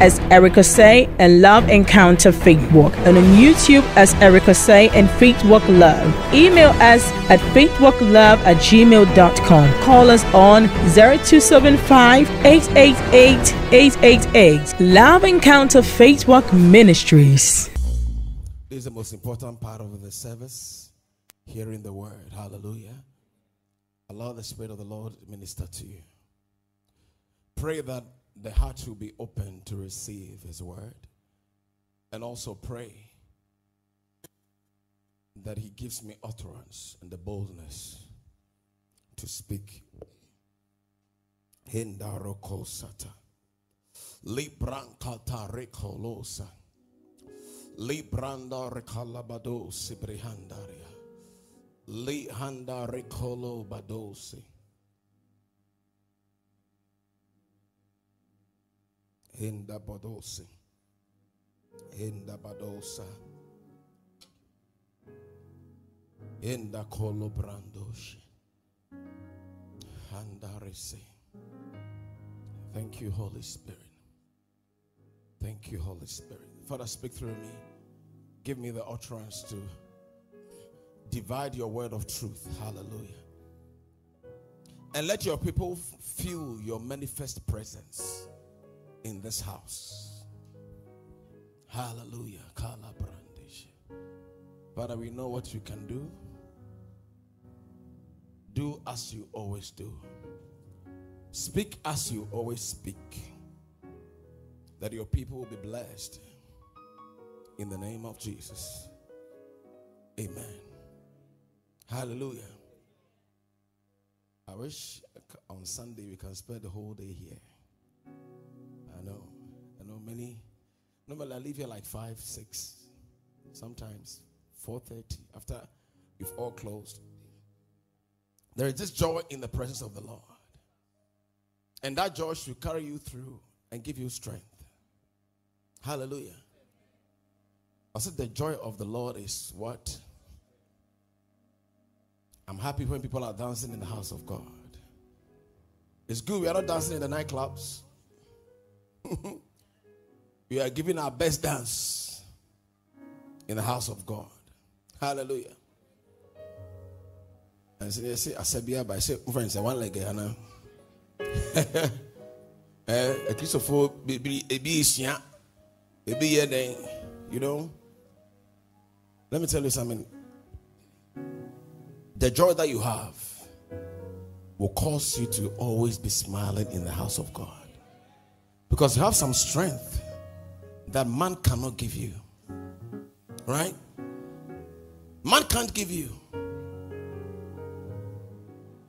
as Erica Say and Love Encounter Faith Walk, and on YouTube as Erica Say and Faith Walk Love. Email us at faithwalklove at gmail.com. Call us on 0275 888 888. Love Encounter Faith Walk Ministries. This is the most important part of the service hearing the word. Hallelujah. Allow the Spirit of the Lord minister to you. Pray that the heart will be open to receive His word. And also pray that He gives me utterance and the boldness to speak. Hindarokosata. Librankata rekolosa. Libranda rekalabado sibrihandaria. Li handa recolo badosi. Hinda badosi. Hinda badosa. Hinda colo brandoshi. Handarese. Thank you, Holy Spirit. Thank you, Holy Spirit. Father, speak through me. Give me the utterance to divide your word of truth. Hallelujah. And let your people feel your manifest presence in this house. Hallelujah. Father, we know what you can do. Do as you always do. Speak as you always speak. That your people will be blessed. In the name of Jesus. Amen. Hallelujah. I wish on Sunday we can spend the whole day here. Many. Normally I leave here like 5, 6, sometimes 4.30 after we've all closed. There is this joy in the presence of the Lord. And that joy should carry you through and give you strength. Hallelujah. I said the joy of the Lord is what? I'm happy when people are dancing in the house of God. It's good. We are not dancing in the nightclubs. we are giving our best dance in the house of God. Hallelujah. And say, I said, yeah, but I say, friends, I want like a Eh, a Christopher, baby, a be a be you know. Let me tell you something the joy that you have will cause you to always be smiling in the house of God. Because you have some strength that man cannot give you. Right? Man can't give you.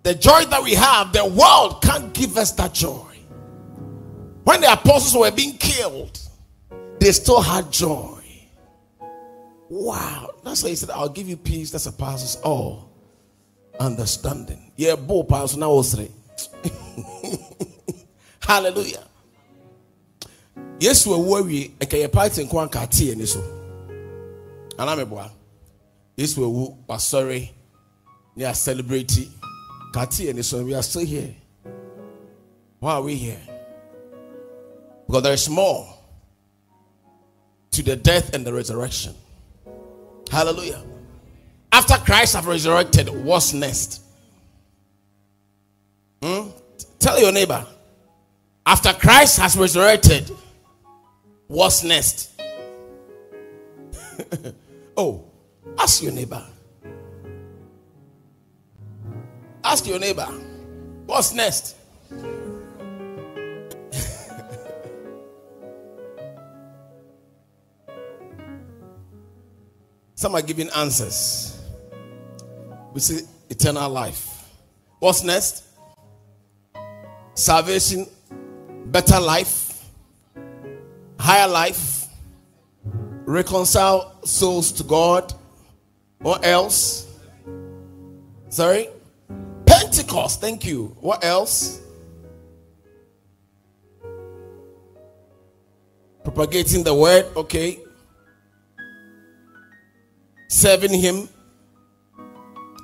The joy that we have, the world can't give us that joy. When the apostles were being killed, they still had joy. Wow. That's why he said, I'll give you peace that surpasses all understanding. Yeah, bo Hallelujah. Yes, we worry and can you party in kwan kati and so. Anameboa. Yes, we were sorry. We are celebrating kati and so we are still here. Why are we here? Because there is more to the death and the resurrection. Hallelujah. After Christ have resurrected, what's next? Hmm? Tell your neighbor. After Christ has resurrected, what's next? oh, ask your neighbor. Ask your neighbor. What's next? Some are giving answers. We say eternal life. What's next? Salvation, better life, higher life, reconcile souls to God. What else? Sorry? Pentecost. Thank you. What else? Propagating the word. Okay. Serving Him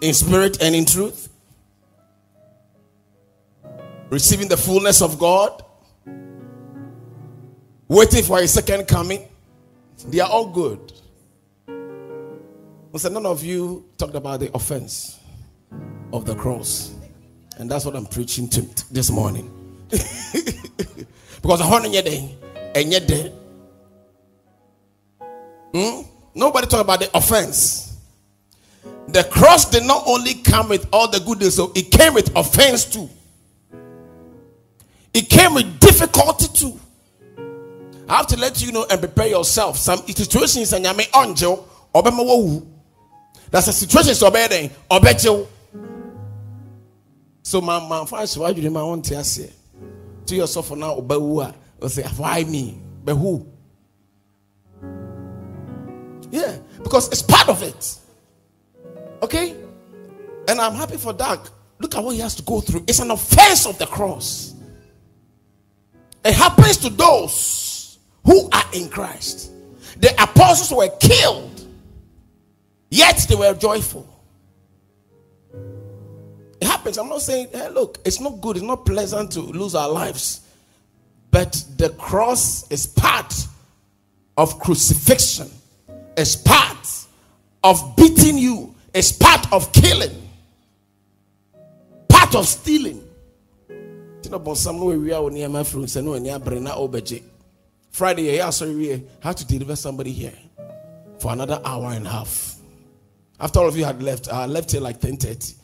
in spirit and in truth. Receiving the fullness of God. Waiting for His second coming. They are all good. Listen, none of you talked about the offense of the cross. And that's what I'm preaching to this morning. because a day and yet day. Hmm? Nobody talk about the offense. The cross did not only come with all the goodness, so it came with offense too. It came with difficulty too. I have to let you know and prepare yourself. Some situations and yame angel obema That's a situation so bad obejo. So my my first why you my want to say to yourself for now obewu a say why me? But who? Yeah, because it's part of it. Okay? And I'm happy for that. Look at what he has to go through. It's an offense of the cross. It happens to those who are in Christ. The apostles were killed, yet they were joyful. It happens. I'm not saying, hey, look, it's not good, it's not pleasant to lose our lives. But the cross is part of crucifixion, it's part of beating you, it's part of killing, part of stealing. Friday, yeah, sorry, we had to deliver somebody here for another hour and a half. After all of you had left, I left here like 10:30,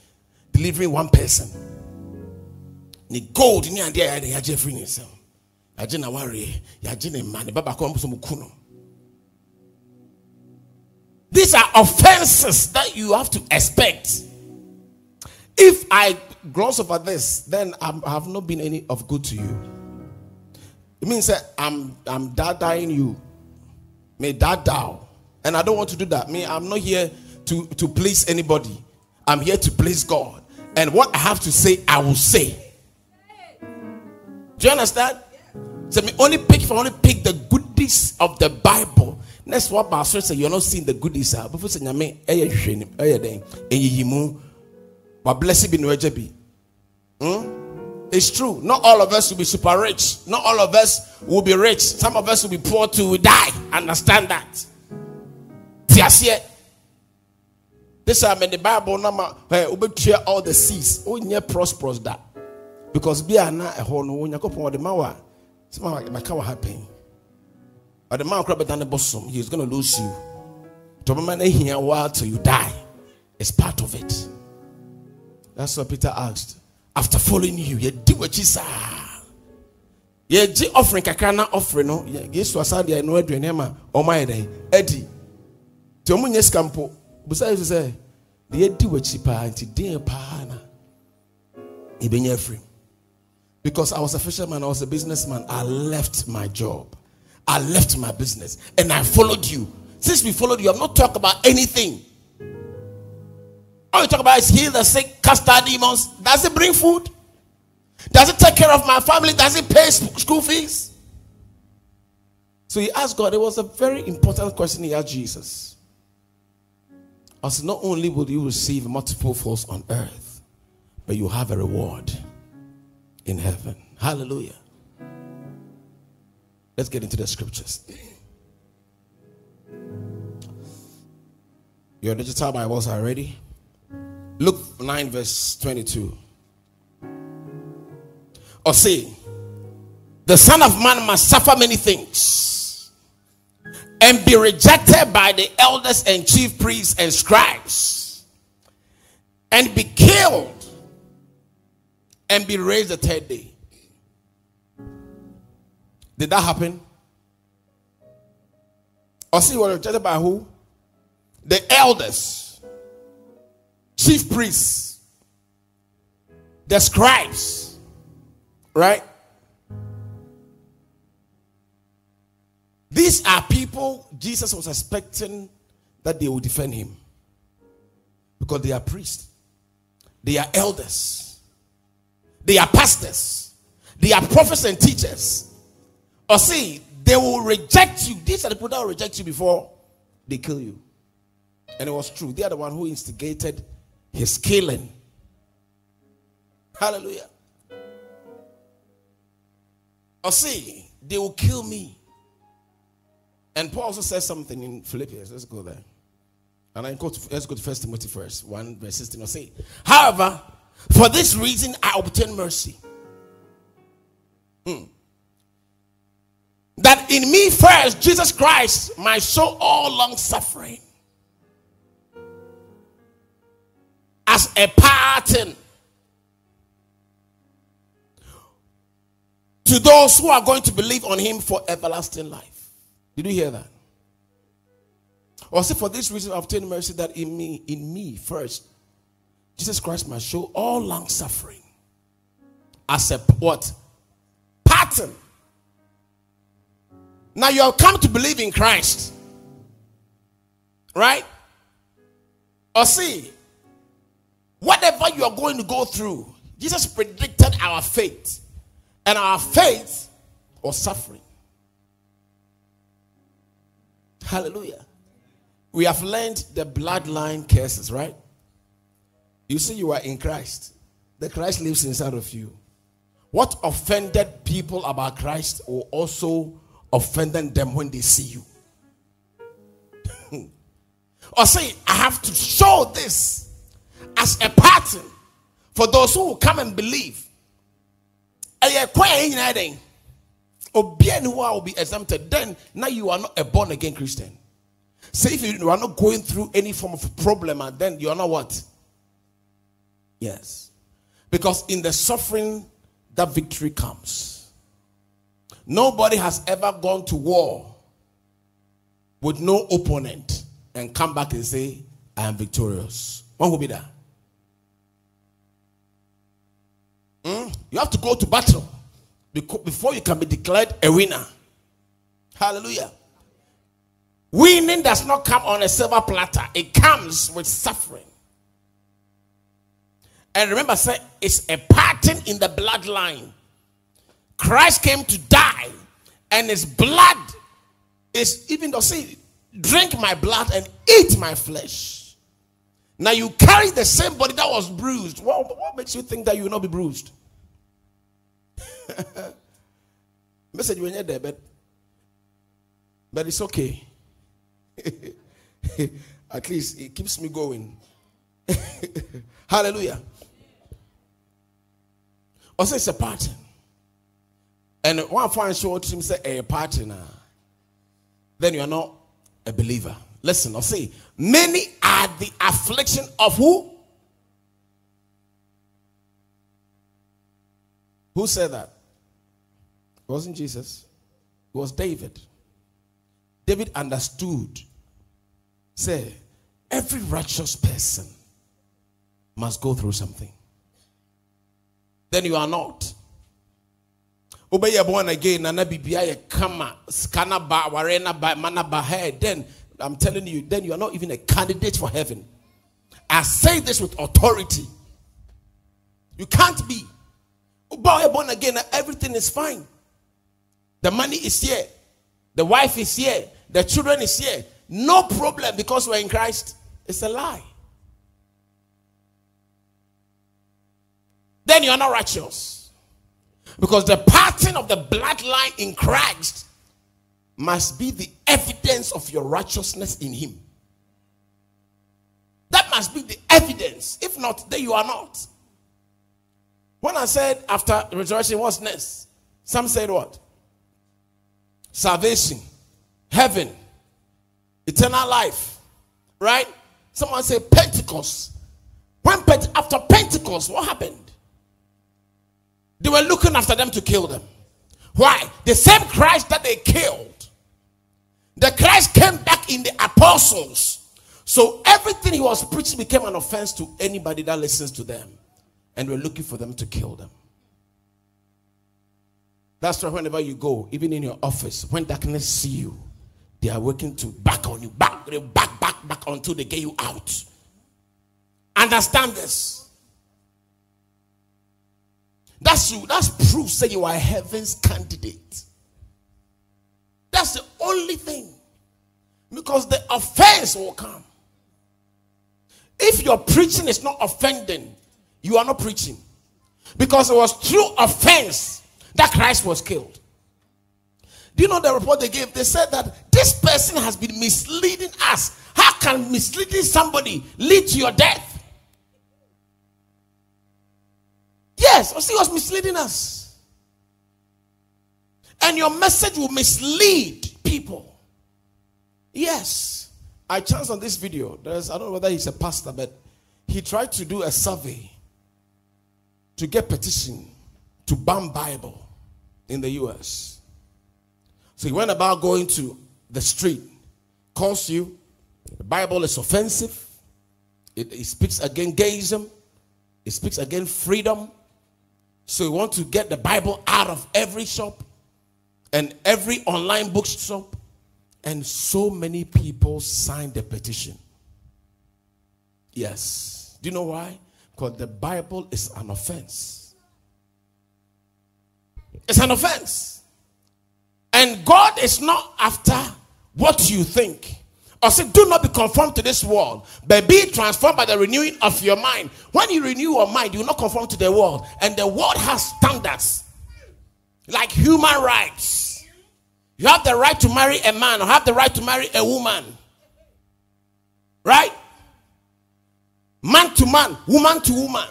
delivering one person. Ni gold ni andi ya ya Jeffrey ni sam. Ya je na wari, ya je ne man, baba ko. These are offenses that you have to expect. If I gloss over this, then I have not been any of good to you. It means that I'm I'm dying you. May that down. And I don't want to do that. Me, I'm not here to, to please anybody. I'm here to please God. And what I have to say, I will say. Do you understand? So me only pick if I only pick the goodies of the Bible next what pastor say you're not seeing the goodies before say nyame ɛyɛ hwehwɛ nim ɛyɛ dɛn ɛyiyi mu wa blessing bi na ɛgya bi hmm it's true not all of us will be super rich not all of us will be rich some of us will be poor to we die understand that this time in the bible nama eh, ɛ obetua all the seas o nyɛ prosperous that because bi a na ɛhɔ no onyankopɔn ɔde ma wa sɛ ma ma ka wa ha happen. But the man crab than the bosom, he's gonna lose you. To man here while till you die. It's part of it. That's what Peter asked. After following you, you do what you say. Yeah, G offering offering no. Yes, was sad. I know Adrian Emma. Oh my day, Eddie. Tomunya scampo. Besides, you say, the Eddie what you pa anti dear pana. He been free. Because I was a fisherman, I was a businessman. I left my job. I left my business and I followed you. Since we followed you, I've not talked about anything. All you talk about is heal the sick, cast out demons. Does it bring food? Does it take care of my family? Does it pay school fees? So he asked God, it was a very important question he asked Jesus. As not only will you receive multiple folds on earth, but you have a reward in heaven. Hallelujah. Let's get into the scriptures. Your digital Bibles are ready. Luke 9, verse 22. Or say, the Son of Man must suffer many things and be rejected by the elders and chief priests and scribes and be killed and be raised the third day. Did that happen? Or see what rejected by who? The elders, chief priests, the scribes, right? These are people Jesus was expecting that they would defend him because they are priests, they are elders, they are pastors, they are prophets and teachers. Or see, they will reject you. These are the people that will reject you before they kill you. And it was true. They are the one who instigated his killing. Hallelujah. Or see, they will kill me. And Paul also says something in Philippians. Let's go there. And I to, let's go to First Timothy first, 1 verse 16. I'll say, However, for this reason I obtain mercy. Hmm. That in me first, Jesus Christ might show all long suffering as a pattern to those who are going to believe on him for everlasting life. Did you hear that? Or say, for this reason, I obtain mercy that in me, in me first, Jesus Christ must show all long suffering as a what? Pattern. Now you have come to believe in Christ. Right? Or see, whatever you are going to go through, Jesus predicted our fate. And our faith was suffering. Hallelujah. We have learned the bloodline curses, right? You see, you are in Christ. The Christ lives inside of you. What offended people about Christ will also offend them when they see you. or say, I have to show this as a pattern for those who will come and believe. Ɛyɛ kwan yɛn nyinaa den obiara will be exempted. Then now you are not a born again christian. Say if you are not going through any form of problem and then you are not what? Yes. Because in the suffering that victory comes. Nobody has ever gone to war with no opponent and come back and say i am victorious. One will be that Mm? You have to go to battle before you can be declared a winner. Hallelujah. Winning does not come on a silver platter, it comes with suffering. And remember, say it's a pattern in the bloodline. Christ came to die, and his blood is even though say, drink my blood and eat my flesh. Now you carry the same body that was bruised. What, what makes you think that you will not be bruised? Message when you're there, but but it's okay. At least it keeps me going. Hallelujah. Also, it's a pattern. And one fine show to him say eh, a partner. Ah. Then you are not a believer. Listen, I'll say, many are the affliction of who? Who said that? It wasn't Jesus, it was David. David understood. Say, every righteous person must go through something. Then you are not. Obey born again, and be kama, scanner ba, warena ba, mana ba, then I'm telling you, then you are not even a candidate for heaven. I say this with authority. You can't be. Boy, born again, everything is fine. The money is here. The wife is here. The children is here. No problem because we're in Christ. It's a lie. Then you're not righteous. Because the pattern of the bloodline in Christ must be the evidence of your righteousness in Him. That must be the evidence. If not, then you are not. When I said after resurrection, what's next? Some said what? salvation, heaven, eternal life, right? Someone said Pentecost. When after Pentecost, what happened? They were looking after them to kill them. Why? The same Christ that they killed, the Christ came back in the apostles. So everything he was preaching became an offense to anybody that listens to them. and we're looking for them to kill them. That's why whenever you go, even in your office, when darkness see you, they are working to back on you, back, back, back, back until they get you out. Understand this. That's you. That's proof say you are heaven's candidate. That's the only thing. Because the offense will come. If your preaching is not offending, you are not preaching. Because it was through offense that Christ was killed. Do you know the report they gave? They said that this person has been misleading us. How can misleading somebody lead to your death? Yes, he was misleading us. And your message will mislead people. Yes. I chanced on this video. There's I don't know whether he's a pastor, but he tried to do a survey to get petition to ban Bible in the US. So he went about going to the street, calls you, the Bible is offensive, it, it speaks against gayism, it speaks against freedom. So you want to get the Bible out of every shop and every online bookshop. And so many people signed the petition. Yes. Do you know why? Because the Bible is an offense. It's an offense. And God is not after what you think. Or say, do not be conformed to this world, but be transformed by the renewing of your mind. When you renew your mind, you will not conform to the world. And the world has standards like human rights. You have the right to marry a man or have the right to marry a woman. Right? Man to man, woman to woman.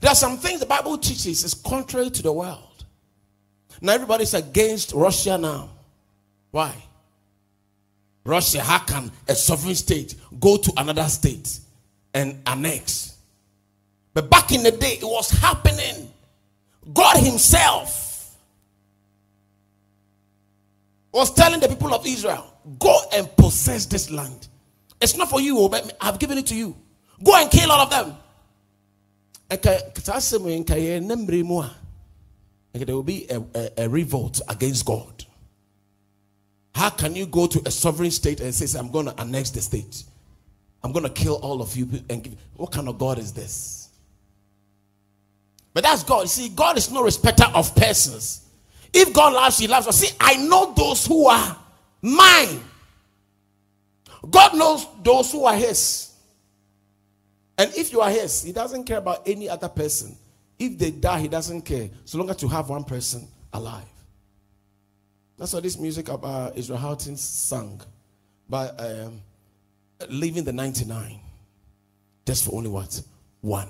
There are some things the Bible teaches is contrary to the world. Now everybody's against Russia now. Why? Russia, how can a sovereign state go to another state and annex? But back in the day, it was happening. God Himself was telling the people of Israel, Go and possess this land. It's not for you, oh, but I've given it to you. Go and kill all of them. There will be a, a, a revolt against God. How can you go to a sovereign state and say, I'm going to annex the state? I'm going to kill all of you and give. What kind of God is this? But that's God. You see, God is no respecter of persons. If God loves you, loves us. See, I know those who are mine. God knows those who are his. And if you are his, he doesn't care about any other person. If they die, he doesn't care. So long as you have one person alive. That's what this music about Israel Houghton sang by um, leaving the 99 just for only what? One.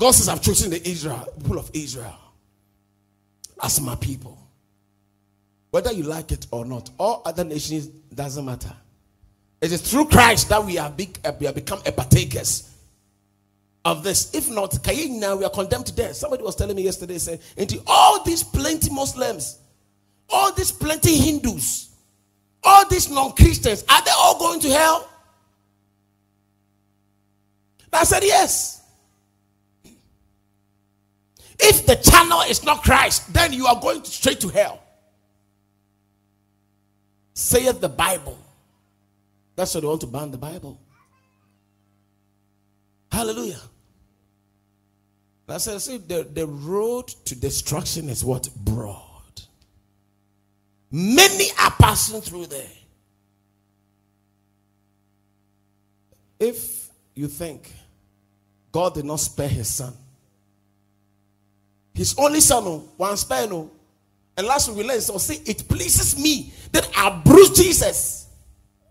God says, I've chosen the Israel, people of Israel as my people. Whether you like it or not, all other nations doesn't matter. It is through Christ that we have, be, uh, we have become a partakers of this. If not, now we are condemned to death. Somebody was telling me yesterday, saying, into all these plenty Muslims, all these plenty Hindus, all these non-Christians, are they all going to hell? I said, yes. If the channel is not Christ, then you are going straight to hell. Saith the Bible. That's why they want to ban the Bible. Hallelujah. I said, see, the, the road to destruction is what? Broad. Many are passing through there. If you think God did not spare his son, his only son, oh, one spare no. And last week we learned, so see, it pleases me that I bruised Jesus.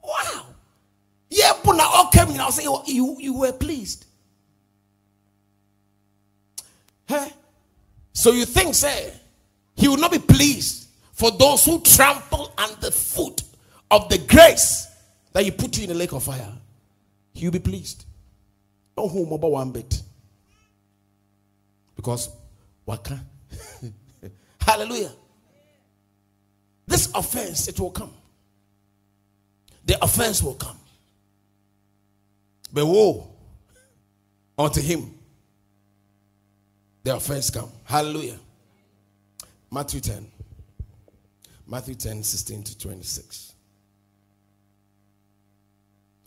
Wow. Yeah, but now all came in. I'll say, oh, you, you were pleased. Hey? So you think, say, he will not be pleased for those who trample under foot of the grace that he put you in the lake of fire. He will be pleased. Don't hold about one bit. Because waka. Hallelujah. This offense, it will come. The offense will come. But woe unto him the offense come. Hallelujah. Matthew 10. Matthew 10, 16 to 26.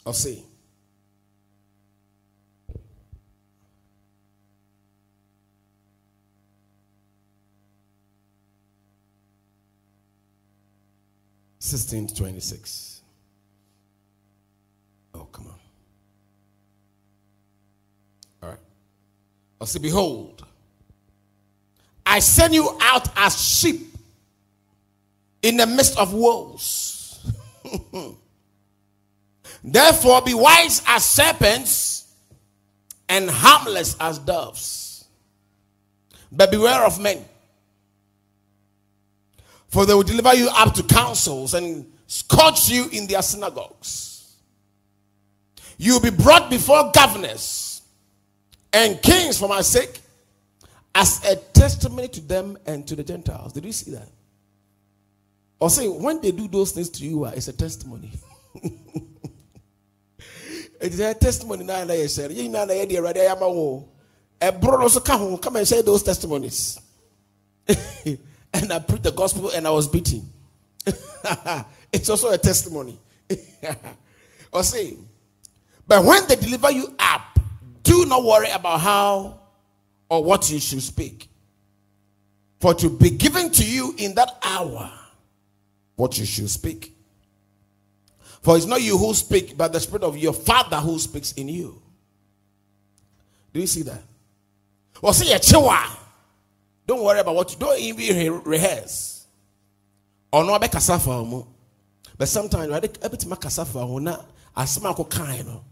I'll see. Sixteen to twenty-six. Oh, come on. All right. I'll say, Behold, I send you out as sheep in the midst of wolves. Therefore, be wise as serpents and harmless as doves. But beware of men, for they will deliver you up to councils and scourge you in their synagogues. You will be brought before governors and kings for my sake as a testimony to them and to the Gentiles. Did you see that? Or say, when they do those things to you, uh, it's a testimony. it is a testimony. Now, I said, you know, I ready. I am a A brother also come come and share those testimonies. and I preached the gospel and I was beaten. it's also a testimony. or say, but when they deliver you up, do not worry about how or what you should speak. For to be given to you in that hour what you should speak. For it's not you who speak, but the spirit of your father who speaks in you. Do you see that? Or see, a chiwa. Don't worry about what you don't even rehearse. Or no I be. But sometimes I every time kasafa ho na asema ko kan no.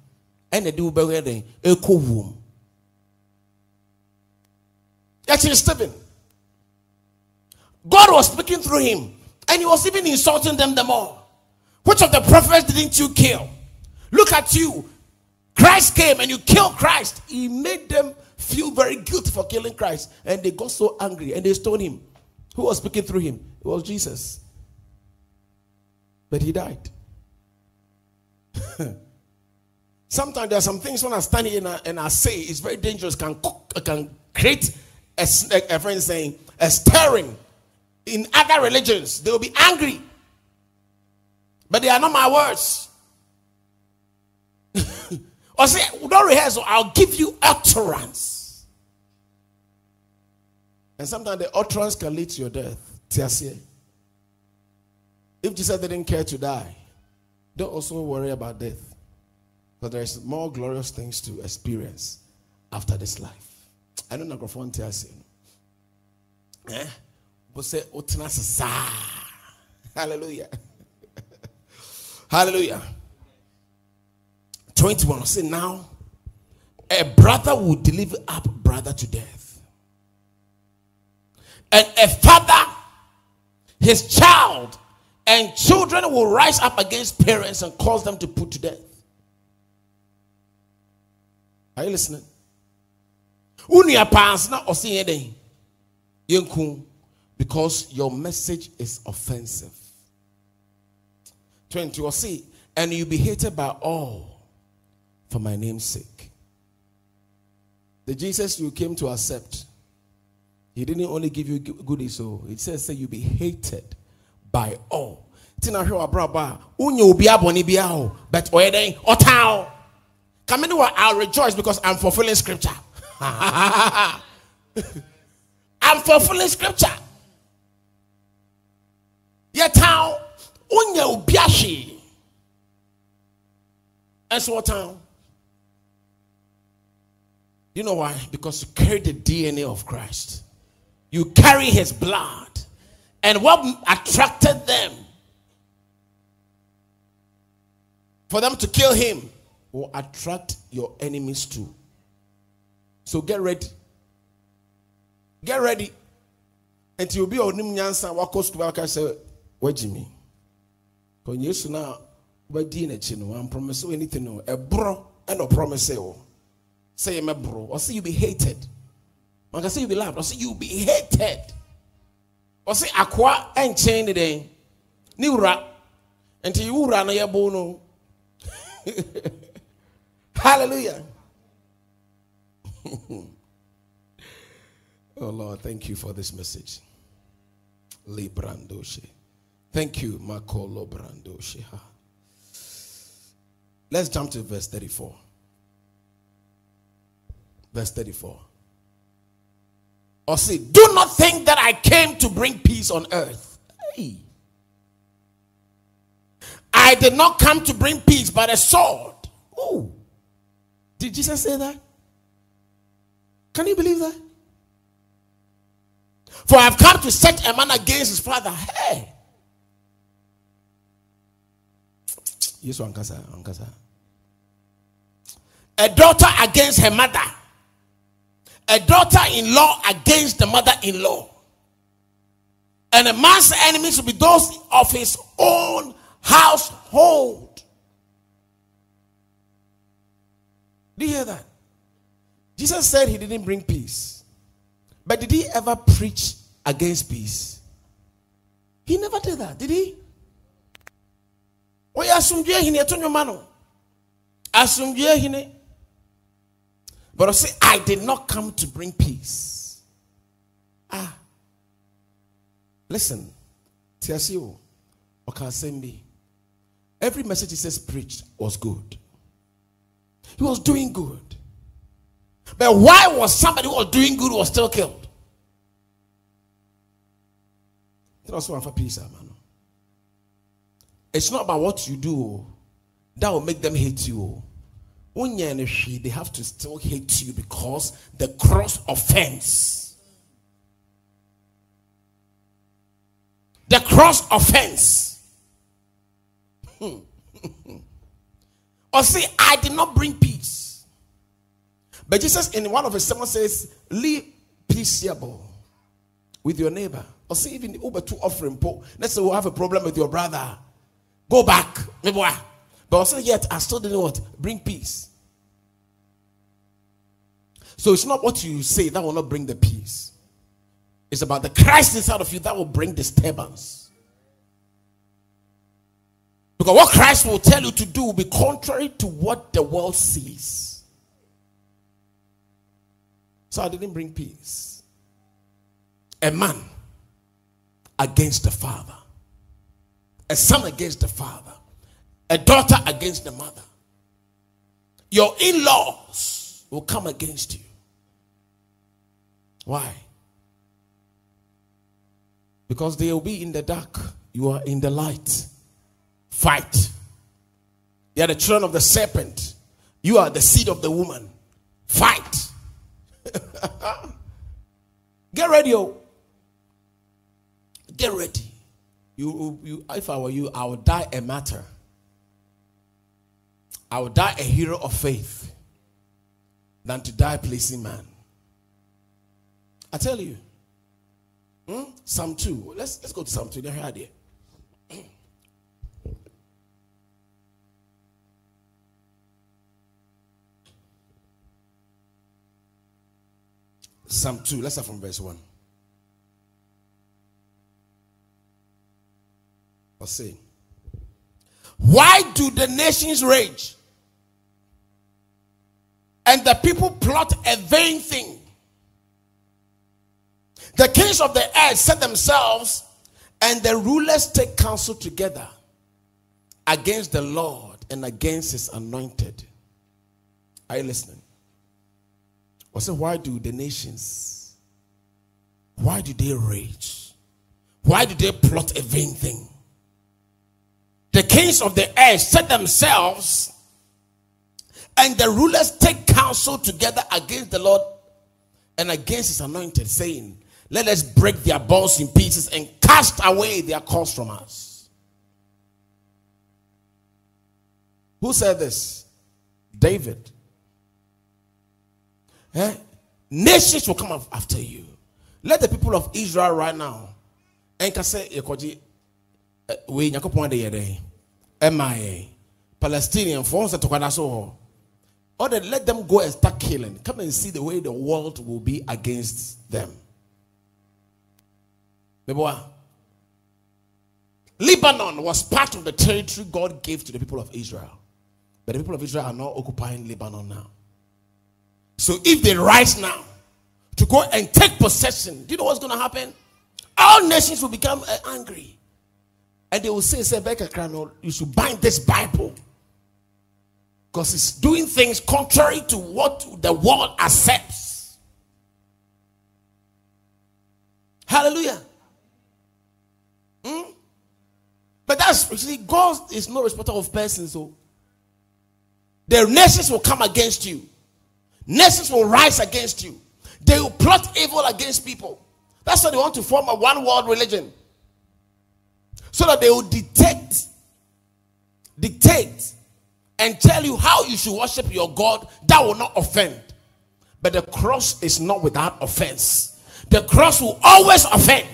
And they do be we den ekɔ Actually, Stephen. God was speaking through him, and he was even insulting them the more. Which of the prophets didn't you kill? Look at you. Christ came and you killed Christ. He made them feel very guilty for killing Christ. And they got so angry and they stoned him. Who was speaking through him? It was Jesus. But he died. Sometimes there are some things when I stand here and I, and I say it's very dangerous, can, can create a, a friend saying, a stirring in other religions. They will be angry. But they are not my words. or say, don't rehearse, I'll give you utterance. And sometimes the utterance can lead to your death. If Jesus didn't care to die, don't also worry about death. But there's more glorious things to experience after this life. I know tell you. Eh? But say, Hallelujah. Hallelujah. 21. Say now, a brother will deliver up brother to death. And a father, his child, and children will rise up against parents and cause them to put to death. Are you listening? Unia na because your message is offensive. 20 or see, and you'll be hated by all for my name's sake. The Jesus you came to accept, he didn't only give you goodies, oh, so it says that you'll be hated by all. Tina hwe abraba unye obi aboni bia oh. o but oyeden otao oh. come in I'll rejoice because I'm fulfilling scripture. I'm fulfilling scripture. Yet how wonya obi ahwe ɛnso wɔtan you know why? Because you carry the dna of christ. You carry his blood. And what attracted them for them to kill him will attract your enemies too. So get ready. Get ready. Until you will be on him nyansa wakɔ sukuu aka sɛ wagyi me Because yesu na wadi n'akyi no wan promise anything a no ɛborɔ ɛna ɔpromise wo sɛ bro. mɛborɔ ɔsɛ you be hated can say you be loved ɔsɛ you be hated ɔsɛ akoa ɛnkyɛn ne dɛn ne wura nti wura no yɛbo no Hallelujah. oh Lord, thank you for this message. Librandoshe. Thank you, Makolo Brandoshe. Let's jump to verse 34. Verse 34. Or see, Do not think that I came to bring peace on earth. Hey. I did not come to bring peace but a sword. Did Jesus say that? Can you believe that? For I have come to set a man against his father. Hey. Yes, Ankasa, Ankasa. A daughter against her mother. A daughter in law against the mother in law. And a man's enemies will be those of his own household. Do you hear that? Jesus said he didn't bring peace. But did he ever preach against peace? He never did that, did he? Oya hine hine. But say I did not come to bring peace. Ah. Listen. Tiasio. Okasembi. Every message he says preached was good. He was doing good. But why was somebody who was doing good was still killed? It's not about what you do that will make them hate you. They have to still hate you because the cross offense. The cross offense. Hmm. or say, I did not bring peace. But Jesus, in one of his sermons, says, Live peaceable with your neighbor. Or say, even the Uber to offering. Let's say we have a problem with your brother. Go back. But also, yet, I still didn't what? Bring peace. So it's not what you say that will not bring the peace. It's about the Christ inside of you that will bring disturbance. Because what Christ will tell you to do will be contrary to what the world sees. So I didn't bring peace. A man against the father a son against the father, a daughter against the mother. Your in laws will come against you. Why? Because they will be in the dark, you are in the light. Fight. They are the children of the serpent, you are the seed of the woman. Fight. Get ready, oh. Get ready. You, you, if I were you, I would die a martyr. I would die a hero of faith than to die pleasing man. I tell you. Hmm? Psalm 2. Let's, let's go to Psalm 2. Here idea. Psalm 2. Let's start from verse 1. Or say, Why do the nations rage? And the people plot a vain thing. The kings of the earth set themselves, and the rulers take counsel together against the Lord and against his anointed. Are you listening? I said, why do the nations, why do they rage? Why do they plot a vain thing? the kings of the earth set themselves and the rulers take counsel together against the Lord and against his anointed, saying, Let us break their bones in pieces and cast away their cause from us. Who said this? David. Eh? Nations will come after you. Let the people of Israel right now. Say, we palestinian so hɔ or they let them go and start killing come and see the way the world will be against them Lebanon was part of the territory God gave to the people of Israel. But the people of Israel are not occupying Lebanon now. So if they rise now to go and take possession, do you know what's going to happen? All nations will become uh, angry. And they will say, say, you should bind this Bible. Because it's doing things contrary to what the world accepts. Hallelujah. Hmm? But that's see, God is no respecter of persons. So the nations will come against you. Nations will rise against you. They will plot evil against people. That's why they want to form a one world religion. So that they will detect, dictate, and tell you how you should worship your God that will not offend. But the cross is not without offense. The cross will always offend.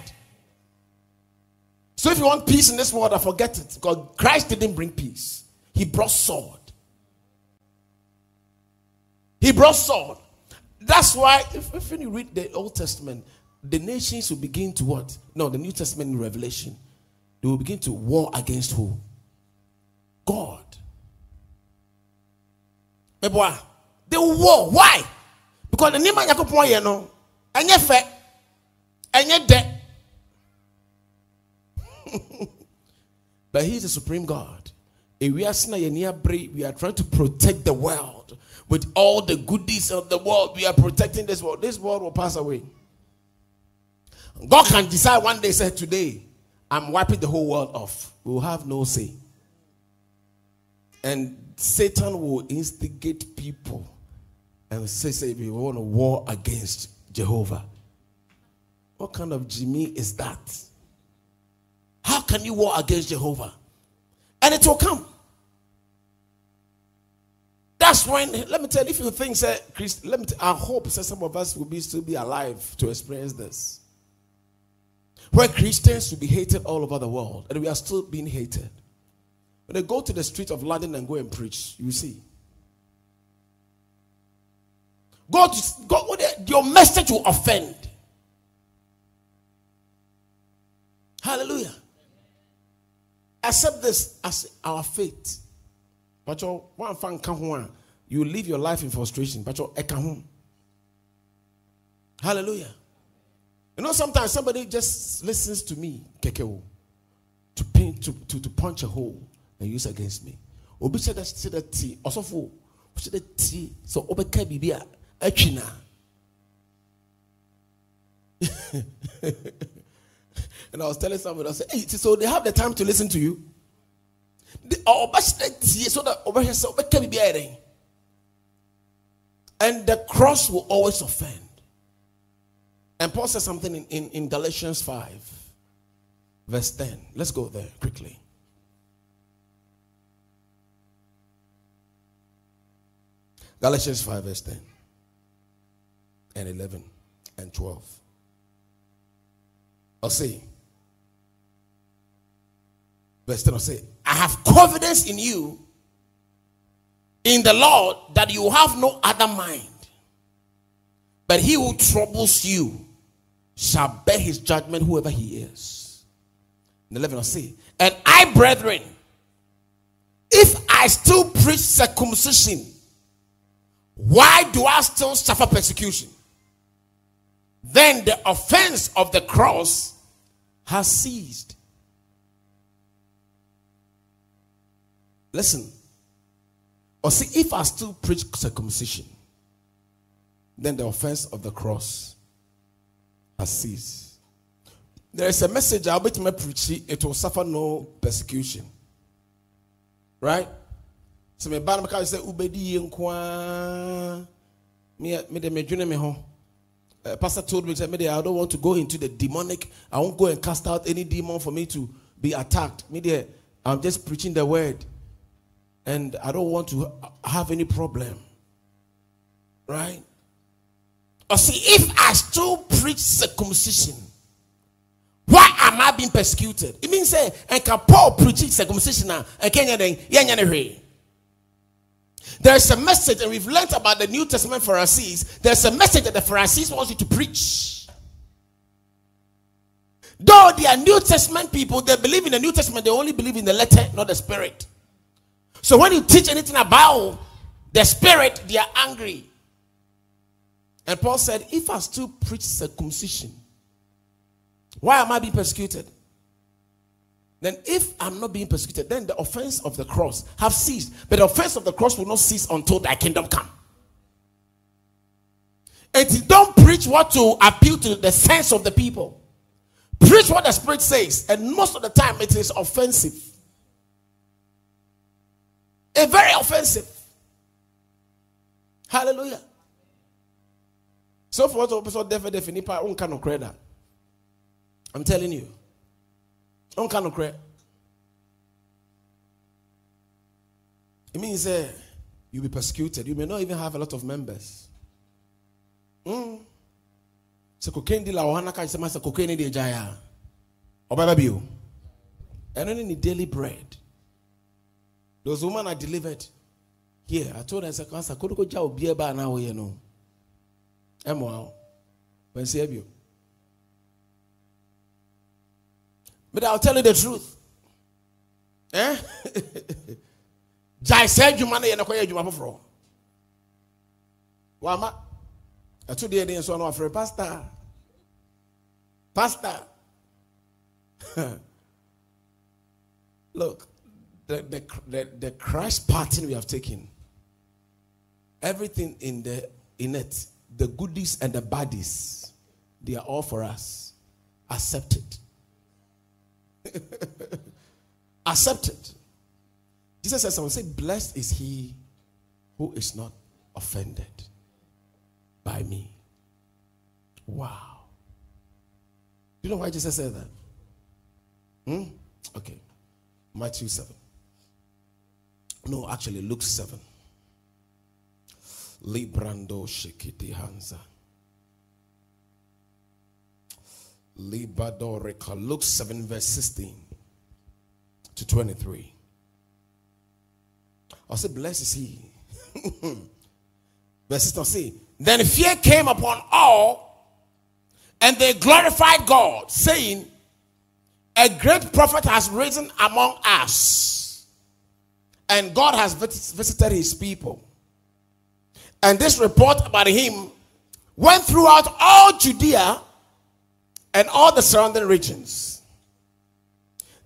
So if you want peace in this world, I forget it. Because Christ didn't bring peace. He brought sword. He brought sword. That's why if, if you read the Old Testament, the nations will begin to what? No, the New Testament in Revelation. They will begin to war against who? God. They will war. Why? Because the name of Yakupon, you know, and yet, and yet, but He is the supreme God. We are trying to protect the world with all the goodies of the world. We are protecting this world. This world will pass away. God can decide one day, say, Today, I'm wiping the whole world off. We will have no say. And Satan will instigate people and say, say, we want to war against Jehovah. What kind of Jimmy is that? How can you war against Jehovah? And it will come. That's when, let me tell you, if you think, say, Christ, let me I hope say, some of us will be still be alive to experience this. Where Christians will be hated all over the world, and we are still being hated. When they go to the street of London and go and preach, you see. Go to go, your message will offend. Hallelujah accept this as our faith. But one fan come ah, you live your life in frustration. But you eh, Hallelujah. You know, sometimes somebody just listens to me, kekeo, to paint to, to, to punch a hole and use against me. Obi said that said that tea, also for said that tea, so obeka bibia, echina. And I was telling somebody, I said, hey, so they have the time to listen to you. Uh, so that over here, so and the cross will always offend. And Paul says something in, in, in Galatians 5, verse 10. Let's go there quickly. Galatians 5, verse 10 and 11 and 12. I'll see. Verse 10 I'll say, I have confidence in you, in the Lord, that you have no other mind. But he who troubles you shall bear his judgment, whoever he is. And 11 will say, And I, brethren, if I still preach circumcision, why do I still suffer persecution? Then the offense of the cross has ceased. Listen. Or see, if I still preach circumcision, then the offense of the cross has ceased. There is a message I'll be to preach, it will suffer no persecution. Right? So me ban because say ubedi nkwa me me de medwene me ho. Uh, pastor told me me I don't want to go into the demonic. I won't go and cast out any demon for me to be attacked. Me I'm just preaching the word and I don't want to have any problem. Right? Or see, if I still preach circumcision, why am I being persecuted? It means say, and can Paul preach circumcision now? And can you There's a message, and we've learned about the New Testament Pharisees. There's a message that the Pharisees want you to preach. Though they are New Testament people, they believe in the New Testament, they only believe in the letter, not the spirit. So when you teach anything about the spirit, they are angry. And Paul said, If I still preach circumcision, why am I being persecuted? Then, if I'm not being persecuted, then the offense of the cross have ceased. But the offense of the cross will not cease until thy kingdom come. And don't preach what to appeal to the sense of the people. Preach what the Spirit says, and most of the time it is offensive. A very offensive. Hallelujah. So for what unka. I'm telling you. Unka no credit. It means uh, you'll be persecuted. You may not even have a lot of members. Mm. So cocaine dealer ohana ka say master cocaine de jaya. Obaba bio. And only daily bread. Those women are delivered here. I told her said, "Kansa kodo ko ja obi eba na wo ye no." ɛmoa when say bio but i'll tell you the truth. Eh? Sɛ adwuma no yɛ no kɔyɛ adwuma foforɔ wama ɛto deɛ den so no wafrɛ pastor. Pastor. Look the, the, the, the crash pattern we have taken everything in the in it the goodies and the baddies, they are all for us. Accepted. Accepted. Jesus says, someone say, Blessed is he who is not offended by me. Wow. Do you know why Jesus said that? Hmm? Okay. Matthew 7. No, actually, Luke 7. Librando Shikiti Hansa. Libadorika. Luke 7, verse 16 to 23. I say, Blessed is he. verse 16 see. Then fear came upon all, and they glorified God, saying, A great prophet has risen among us, and God has visited his people. And this report about him went throughout all Judea and all the surrounding regions.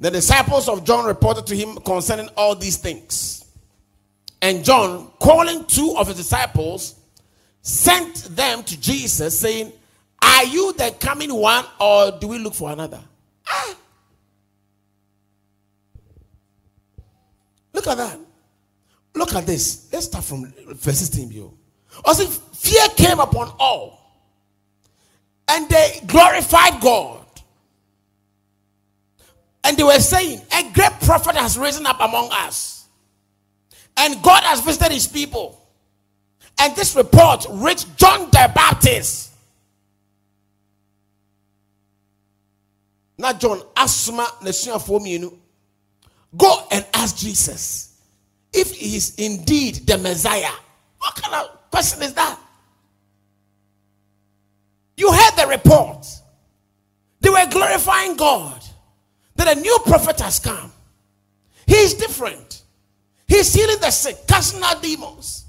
The disciples of John reported to him concerning all these things. And John, calling two of his disciples, sent them to Jesus, saying, Are you the coming one, or do we look for another? Ah. Look at that. Look at this. Let's start from verse 16. Also, fear came upon all, and they glorified God. And they were saying, A great prophet has risen up among us, and God has visited his people. And this report reached John the Baptist. Now, John, Nesuafomienu. Go and ask Jesus if he is indeed the Messiah. What kind of question is that? You heard the report. They were glorifying God that a new prophet has come. He is different. He's healing the sick, casting out demons.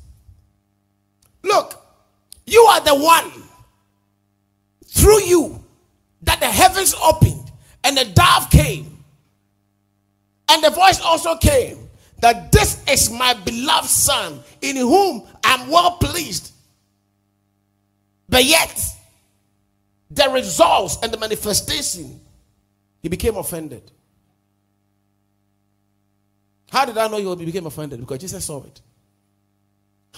Look, you are the one through you that the heavens opened and the dove came. And the voice also came that this is my beloved son in whom I'm well pleased. But yet, the results and the manifestation, he became offended. How did I know he became offended? Because Jesus saw it.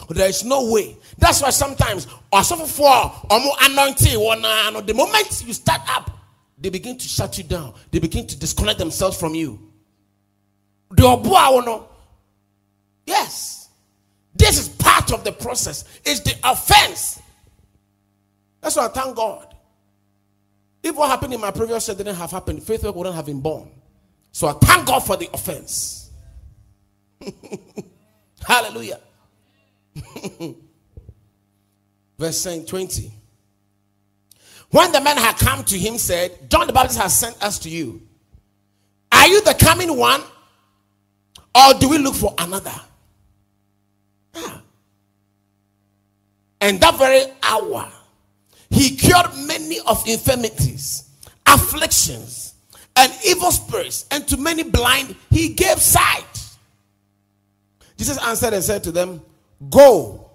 There is no way. That's why sometimes, also for or more anointing, the moment you start up, they begin to shut you down. They begin to disconnect themselves from you. Yes. This is part of the process. It's the offense. That's why I thank God. If what happened in my previous year didn't have happened, faith wouldn't have been born. So I thank God for the offense. Hallelujah. Verse 20. When the man had come to him, said, John the Baptist has sent us to you. Are you the coming one? Or do we look for another? Ah. And that very hour, he cured many of infirmities, afflictions, and evil spirits, and to many blind, he gave sight. Jesus answered and said to them, Go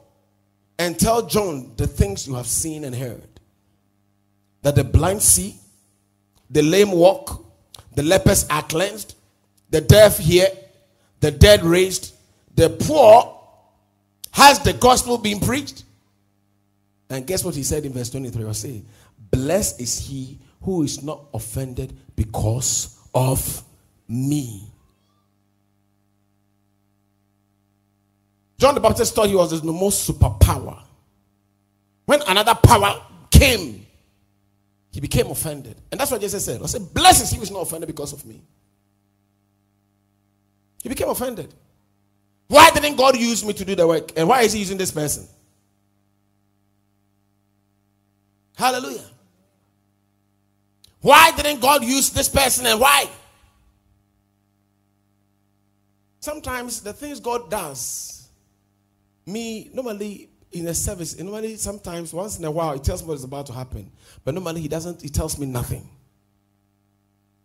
and tell John the things you have seen and heard that the blind see, the lame walk, the lepers are cleansed, the deaf hear, the dead raised, the poor has the gospel been preached. And guess what he said in verse 23? I say, Blessed is he who is not offended because of me. John the Baptist thought he was the most superpower. When another power came, he became offended. And that's what Jesus said. I said, Blessed is he who is not offended because of me. He became offended. Why didn't God use me to do the work? And why is he using this person? Hallelujah. Why didn't God use this person and why? Sometimes the things God does, me normally in a service, normally sometimes once in a while, he tells me what is about to happen. But normally he doesn't, he tells me nothing.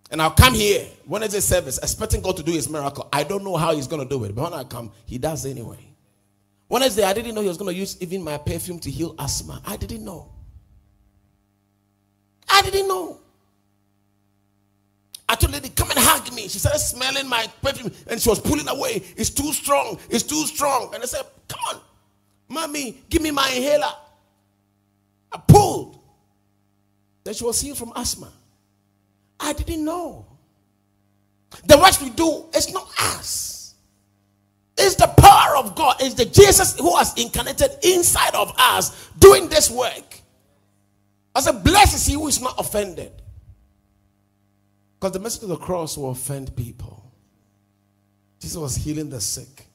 And I'll come here when it's a service, expecting God to do his miracle. I don't know how he's going to do it, but when I come, he does anyway. Wednesday, I didn't know he was going to use even my perfume to heal asthma. I didn't know. I didn't know. I told lady, come and hug me. She started smelling my perfume and she was pulling away. It's too strong. It's too strong. And I said, come on, mommy, give me my inhaler. I pulled. Then she was healed from asthma. I didn't know. The works we do, it's not us. It's the power of God. It's the Jesus who has incarnated inside of us doing this work. I said, blessed is he who is not offended. Because the message of the cross will offend people. Jesus was healing the sick,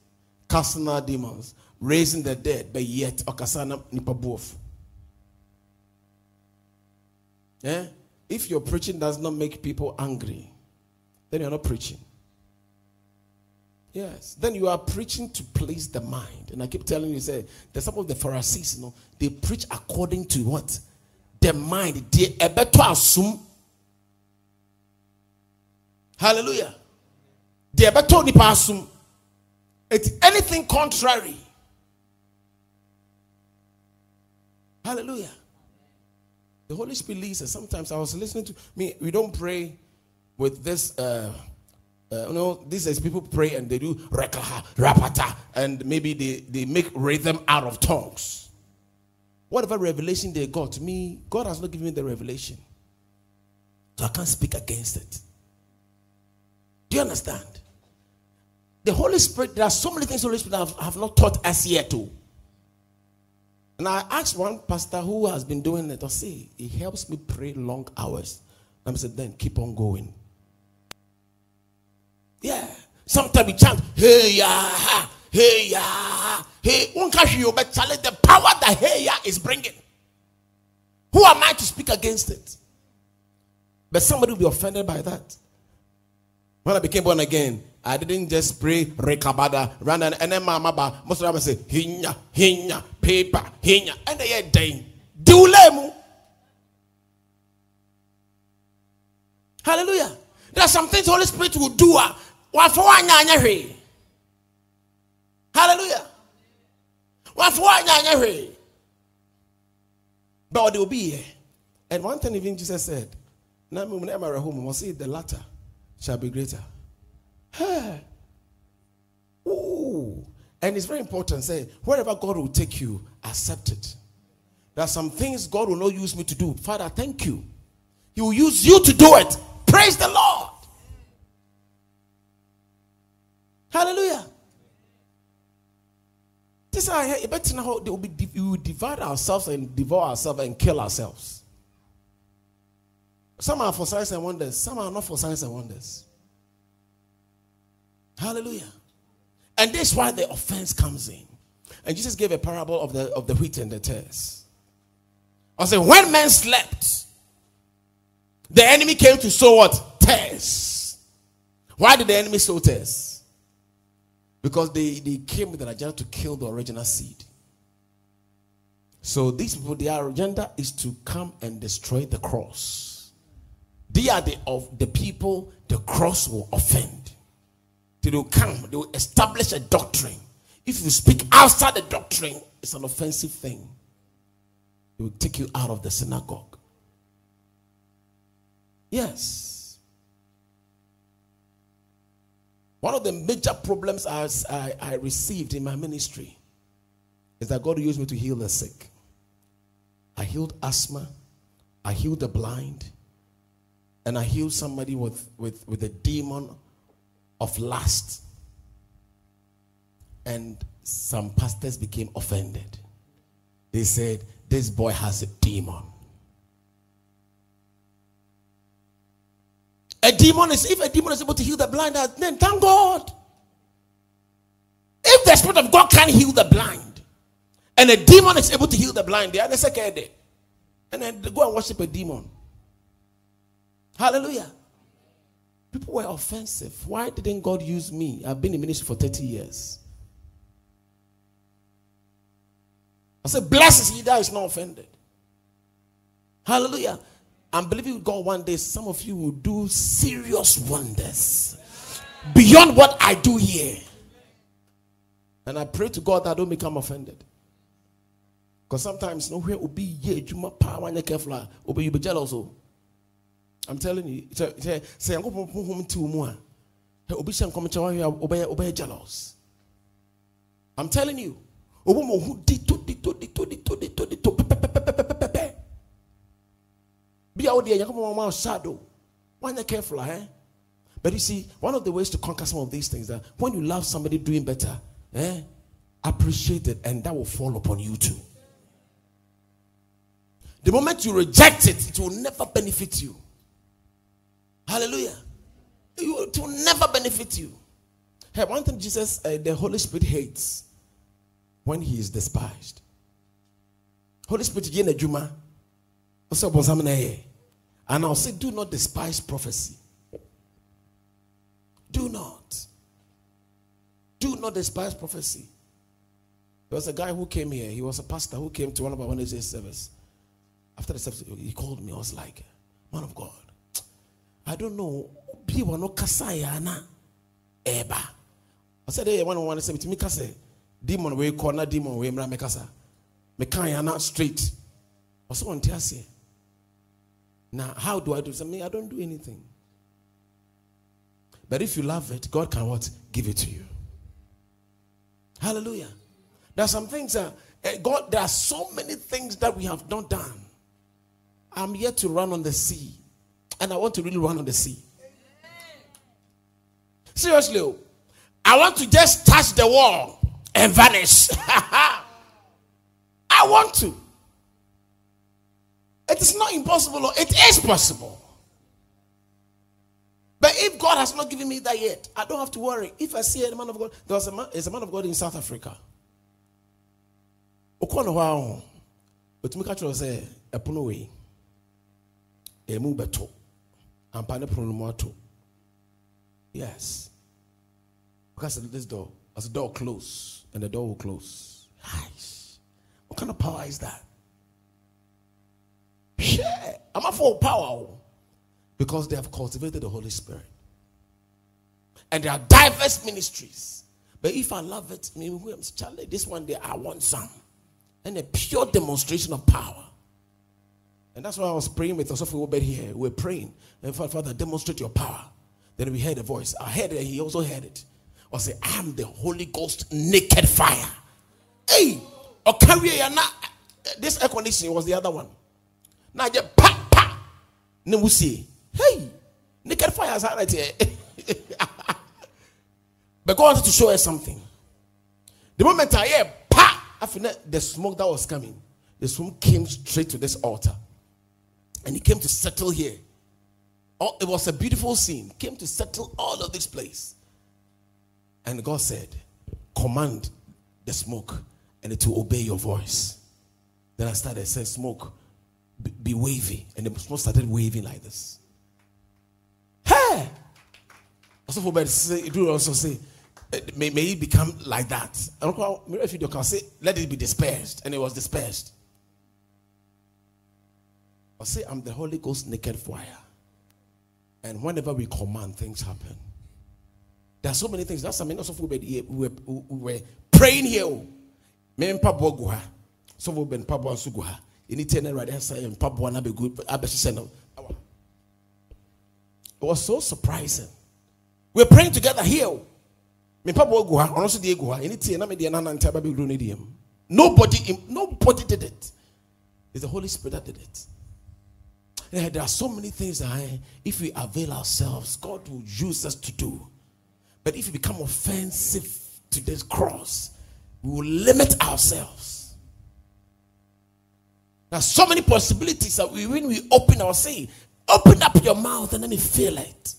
casting out demons, raising the dead, but yet. Yeah? If your preaching does not make people angry, then you're not preaching. Yes. Then you are preaching to please the mind. And I keep telling you, say, there's some of the Pharisees, you know, they preach according to what? The mind. They better assume. Hallelujah. They better assume. It's anything contrary. Hallelujah. The Holy Spirit leads us. Sometimes I was listening to me. We don't pray with this. Uh, uh, you know, these days people pray and they do rapata, and maybe they, they make rhythm out of tongues. Whatever revelation they got, me, God has not given me the revelation. So I can't speak against it. Do you understand? The Holy Spirit, there are so many things the Holy Spirit have, have not taught us yet too. And I asked one pastor who has been doing it, I say, he helps me pray long hours. I said, then keep on going. Yeah. Sometimes we chant, hey ya, hey ya, hey. But challenge the power that hey ya is bringing. Who am I to speak against it? But somebody will be offended by that. When I became born again, I didn't just pray rekabada, run and then mama. Most of them say hinya, hinya, paper, hinya, and they are dying. Dulemu. Hallelujah. There are some things the Holy Spirit will do. Ah. Hallelujah. What's wrong? But they will be here. And one thing even Jesus said, Now, when I'm at home, the latter shall be greater. Ooh. And it's very important. Say, wherever God will take you, accept it. There are some things God will not use me to do. Father, thank you. He will use you to do it. Praise the Lord. Hallelujah. This is how better now they will be we will divide ourselves and devour ourselves and kill ourselves. Some are for signs and wonders, some are not for signs and wonders. Hallelujah. And this is why the offense comes in. And Jesus gave a parable of the of the wheat and the tares. I said, when men slept, the enemy came to sow what? Tares. Why did the enemy sow tares? Because they, they came with an agenda to kill the original seed. So these people, their agenda is to come and destroy the cross. They are the of the people the cross will offend. They will come, they will establish a doctrine. If you speak outside the doctrine, it's an offensive thing. They will take you out of the synagogue. Yes. One of the major problems I, I, I received in my ministry is that God used me to heal the sick. I healed asthma, I healed the blind, and I healed somebody with, with, with a demon of lust. And some pastors became offended. They said, This boy has a demon. A demon is, if a demon is able to heal the blind, uh, then thank God. If the Spirit of God can heal the blind, and a demon is able to heal the blind, they are the. And then they go and worship a demon. Hallelujah. People were offensive. Why didn't God use me? I've been in ministry for 30 years. I said, blesses he that is not offended. Hallelujah. I'm believing God one day some of you will do serious wonders beyond what I do here. And I pray to God that I don't become offended. Because sometimes nowhere will be yeah, you power and careful, ah, will you be jealous. Oh. I'm telling you, say, I'm going to home to more. Obi shan come to obey, obey jealous. I'm telling you, Obi mo who did to did to did to did to did be out there, you're shadow. Why not careful, eh? But you see, one of the ways to conquer some of these things that when you love somebody doing better, eh, appreciate it, and that will fall upon you too. The moment you reject it, it will never benefit you. Hallelujah. It will never benefit you. Hey, one thing Jesus, uh, the Holy Spirit hates when he is despised. Holy Spirit, you know, Juma. What's up, and I'll say, do not despise prophecy. Do not. Do not despise prophecy. There was a guy who came here. He was a pastor who came to one of our Wednesday service. After the service, he called me. I was like, man of God, I don't know. People no kasayana eba. I said, hey, one one say to me kase demon we corner demon we mra me kasa. Me kan straight. I said, say. Now, how do I do something? I don't do anything. But if you love it, God can what? Give it to you. Hallelujah. There are some things that uh, God, there are so many things that we have not done. I'm yet to run on the sea. And I want to really run on the sea. Seriously, oh. I want to just touch the wall and vanish. I want to. It is not impossible, it is possible. But if God has not given me that yet, I don't have to worry. If I see a man of God, there was a man, there's a man of God in South Africa. Okono wao. Otumi ka kyerɛ sɛ ɛpono wei ɛmu bɛto ampa ne pono no yes because this door as the door close and the door will close Nice. what kind of power is that. I'm a full power. Oh. Because they have cultivated the Holy Spirit. And there are diverse ministries. But if I love it, maybe Charlie, this one day I want some. And a pure demonstration of power. And that's why I was praying with us over here. We are praying. And Father, demonstrate your power. Then we heard a voice. I heard it, he also heard it. I say, I am the Holy Ghost naked fire. Hey, or carry this air conditioning was the other one. Now. Then we see, hey, naked fire is right here. but God wanted to show us something. The moment I hear pa, after the smoke that was coming, the smoke came straight to this altar, and he came to settle here. Oh, it was a beautiful scene. Came to settle all of this place. And God said, Command the smoke, and it will obey your voice. Then I started saying, Smoke, be, wavy. And the smoke started waving like this. Hey! Also for say, it will also say, eh, may, may it become like that. And if you can say, let it be dispersed. And it was dispersed. I say, I'm the Holy Ghost naked fire. And whenever we command, things happen. There are so many things. That's mean, also we were, we were praying here. Oh. Me Guha. So we've been Papa Suguha. Right there, say, Papa wanna be good. I bet you It was so surprising. We're praying together here. Nobody, nobody did it. It's the Holy Spirit that did it. Eh, there are so many things that eh, if we avail ourselves, God will use us to do. But if we become offensive to this cross, we will limit ourselves. There are so many possibilities that we, when we open our say, open up your mouth and let me feel it.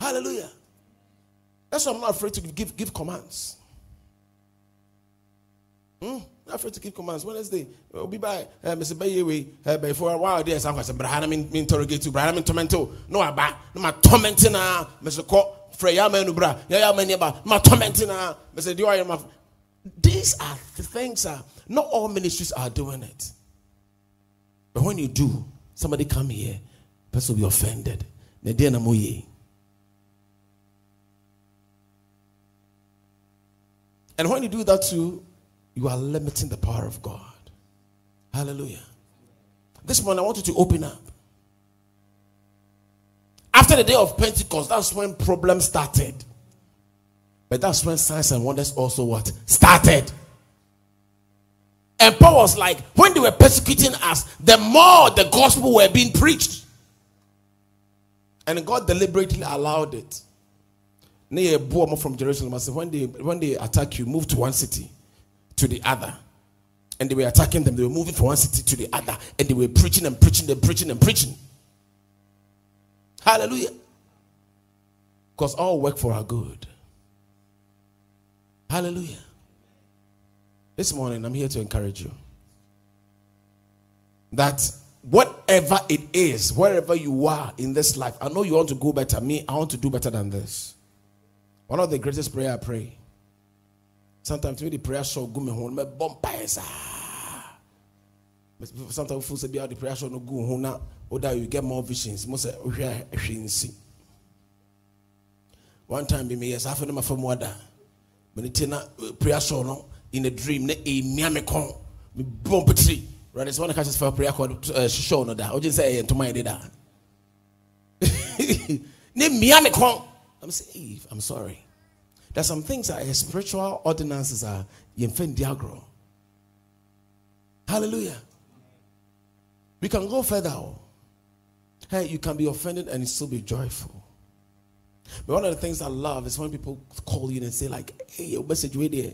Hallelujah. That's why I'm not afraid to give, give commands. Hmm? Not afraid to give commands. Wednesday, we'll be by uh, Mr. Bayewe uh, before a while. There's some question. Brahana mean interrogate to Brahana mean tormento. No, I buy. No, my tormenting. Mr. Ko, Freya menu bra. Ya menu ba. My tormenting. Mr. Dio, These are the things. Uh, not all ministries are doing it. But when you do, somebody come here, person will be offended. And when you do that too, you are limiting the power of God. Hallelujah. This morning, I want you to open up. After the day of Pentecost, that's when problems started. But that's when signs and wonders also what? Started. And Paul was like, when they were persecuting us, the more the gospel were being preached. And God deliberately allowed it. From Jerusalem, when they when they attack you, move to one city to the other. And they were attacking them. They were moving from one city to the other. And they were preaching and preaching and preaching and preaching. Hallelujah. Because all work for our good. Hallelujah. This morning, I'm here to encourage you that whatever it is, wherever you are in this life, I know you want to go better. Me, I want to do better than this. One of the greatest prayer I pray Sometimes when the prayer show go me home, me bumpers. Ah. Sometimes feel say be out the prayer show no go home now, or oh, that you get more visions. Most say we. One time be me yes, I found my from water. It na eh, prayer show no in a dream, ne eh, e mia me kon me bump tree. Right, it's one of the for prayer uh, show no that. I just say to my that. Ne mia me kon. I'm saying, I'm sorry. There's some things that are spiritual ordinances are diagro. Hallelujah. We can go further. Oh. Hey, you can be offended and still be joyful. But one of the things I love is when people call you and say, like, hey, your message way there.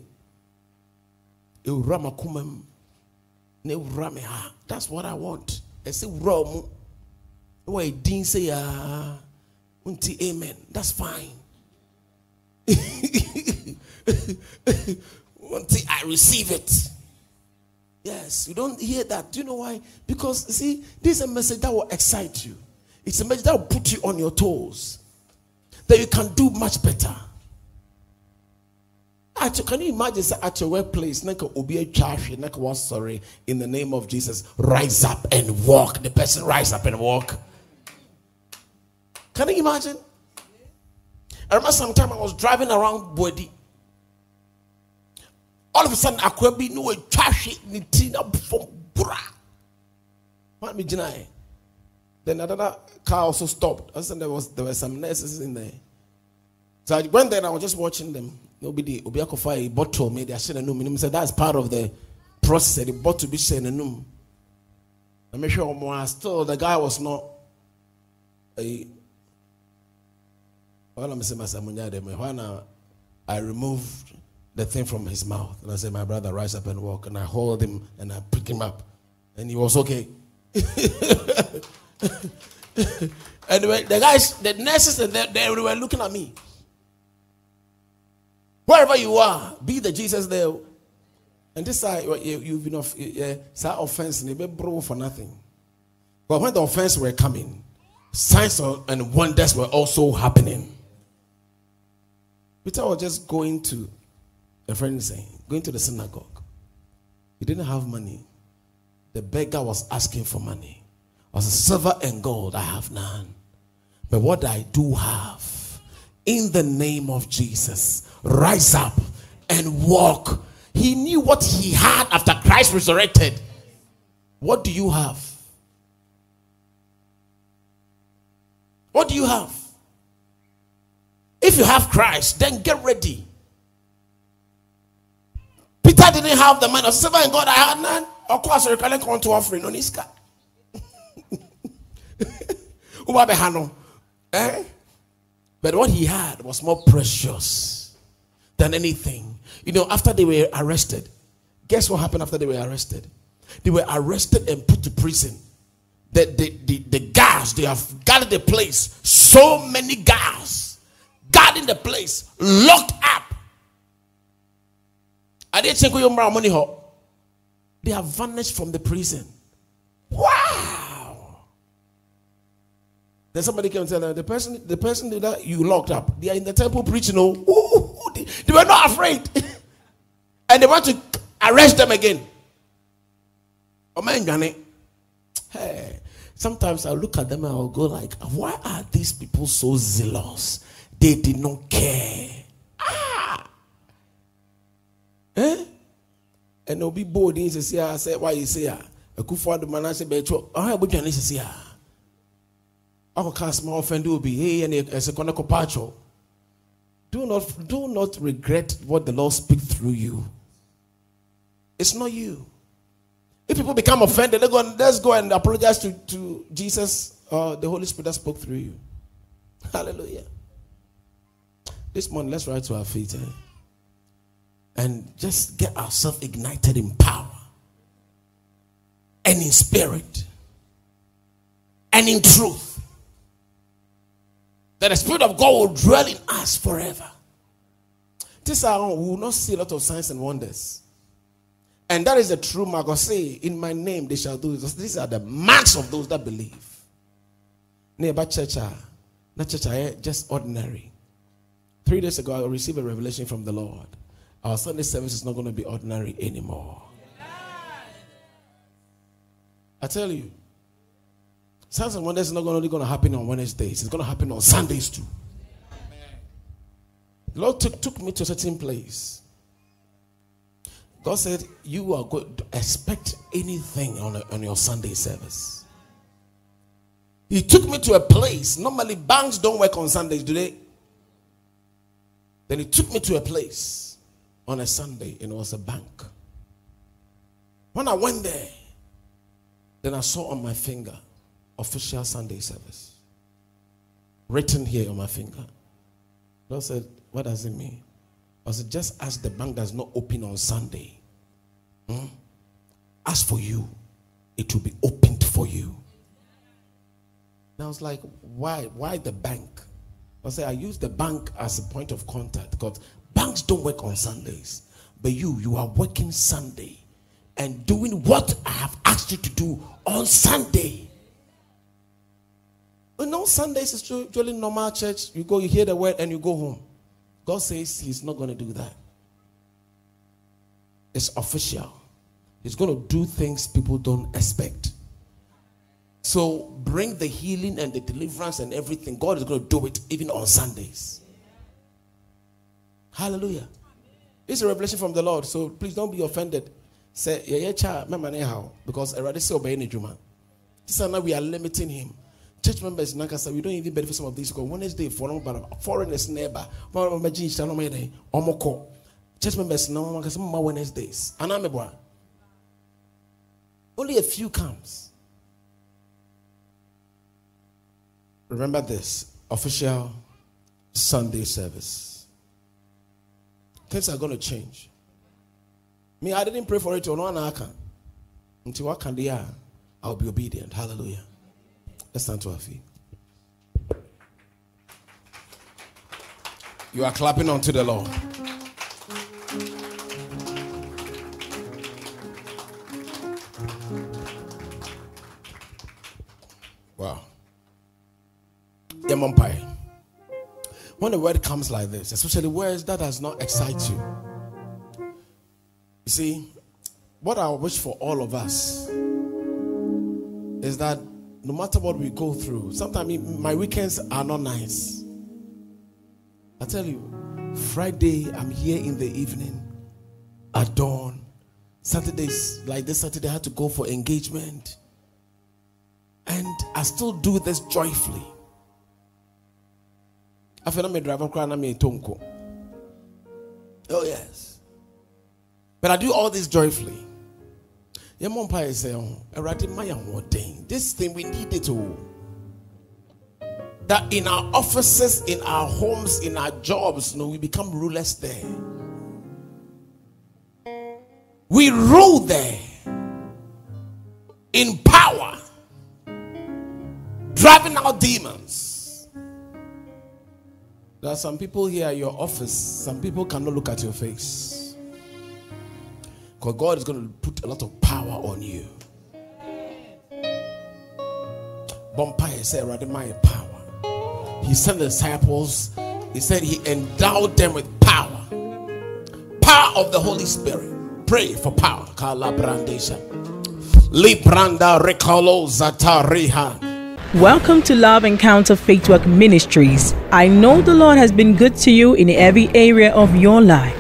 That's what I want. I say, Rom. Why didn't say, ah, amen. That's fine. Until I receive it. Yes, you don't hear that. Do you know why? Because see, this is a message that will excite you. It's a message that will put you on your toes. That you can do much better. Actually, can you imagine at your workplace, sorry, in the name of Jesus, rise up and walk. The person rise up and walk. Can you imagine? I remember sometime I was driving around Body. All of a sudden, I could be no trash nitina from bra. What me deny? Then another car also stopped. I said there was there were some nurses in there. So I went there and I was just watching them. Nobody Obiakofa a bottle made their shit and no said that's part of the process. The bottle be saying no. I make sure more still the guy was not a when I removed the thing from his mouth and I said, My brother, rise up and walk. And I hold him and I pick him up. And he was okay. anyway, the guys, the nurses, they, they were looking at me. Wherever you are, be the Jesus there. And this side, you, have been off, yeah, side offense, and you bro for nothing. But when the offense were coming, signs and wonders were also happening. Peter was just going to, a friend saying, going to the synagogue. He didn't have money. The beggar was asking for money. I was silver and gold, I have none. But what I do have, in the name of Jesus, rise up and walk. He knew what he had after Christ resurrected. What do you have? What do you have? If you have Christ, then get ready. Peter didn't have the man of silver and gold. I had none. Of course, you can come to offering on his car. eh? But what he had was more precious than anything. You know, after they were arrested, guess what happened after they were arrested? They were arrested and put to prison. The, the, the, the guards, they have guarded the place. So many guards guarding the place, locked up. They have vanished from the prison. Wow. Then somebody came and said, the person, the person that you locked up, they are in the temple preaching. Oh, ooh, they, they were not afraid. and they want to arrest them again. Oh. Hey, sometimes I look at them and I'll go like, why are these people so zealous? They did not care. Ah. Eh? And they'll be bold the say, I said, why you say, a good father man, I said, but I I can small offend will be, hey, and as a. Do not, do not regret what the Lord speaks through you. It's not you. If people become offended, they go and, let's go and apologize to, to Jesus or the Holy Spirit that spoke through you. Hallelujah. This morning, let's rise to our feet eh? and just get ourselves ignited in power and in spirit and in truth. That the Spirit of God will dwell in us forever. This hour, we will not see a lot of signs and wonders. And that is the true mark. I say, in my name they shall do this. These are the marks of those that believe. Nearby church, ah, not church, ah, eh, just ordinary. Three days ago, I received a revelation from the Lord. Our Sunday service is not going to be ordinary anymore. I tell you, signs and wonders is not only going to happen on Wednesdays, it's going to happen on Sundays too. The Lord took, took me to a certain place. God said, You are going to expect anything on, a, on your Sunday service. He took me to a place. Normally, banks don't work on Sundays, do they? Then he took me to a place on a Sunday, and it was a bank. When I went there, then I saw on my finger official Sunday service written here on my finger. I said, What does it mean? I said, Just as the bank does not open on Sunday, hmm, as for you, it will be opened for you. And I was like, Why? Why the bank? I said, I use the bank as a point of contact because banks don't work on Sundays. But you, you are working Sunday and doing what I have asked you to do on Sunday. Know, Sundays is usually normal church. You go, you hear the word, and you go home. God says He's not going to do that. It's official. He's going to do things people don't expect. So bring the healing and the deliverance and everything. God is going to do it even on Sundays. Hallelujah. Is a revelation from the Lord. So please don't be offended. Say, yeah, yeah, child, because I already say obey any Juma. This is now we are limiting him. Church members in Nankasa, we don't even benefit some of these because Wednesday for foreigners neighbor. Church members now Wednesdays. And Only a few comes. Remember this official Sunday service. Things are going to change. Me, I didn't pray for it. Until what can they are, I'll be obedient. Hallelujah. Let's stand to our feet. You are clapping unto the Lord. Wow. when a word comes like this, especially words that does not excite you, you see, what I wish for all of us is that no matter what we go through, sometimes my weekends are not nice. I tell you, Friday, I'm here in the evening, at dawn. Saturdays, like this Saturday, I had to go for engagement. And I still do this joyfully. I feel I'm a driver crying, I'm a tonko. Oh, yes. But I do all this joyfully. This thing we need it all That in our offices, in our homes, in our jobs, no, we become rulers there. We rule there in power, driving out demons. There are some people here at your office, some people cannot look at your face. Because God is going to put a lot of power on you. Bompire said, my power. He sent the disciples, he said he endowed them with power. Power of the Holy Spirit. Pray for power. Welcome to Love Encounter Faith Walk Ministries. I know the Lord has been good to you in every area of your life.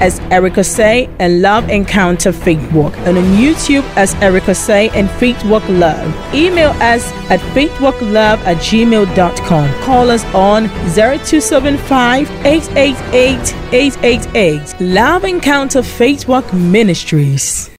as Erica Say and Love Encounter Faith Walk, and on YouTube as Erica Say and Faith Walk Love. Email us at faithwalklove at gmail.com. Call us on 0275 888 888. Love Encounter Faith Walk Ministries.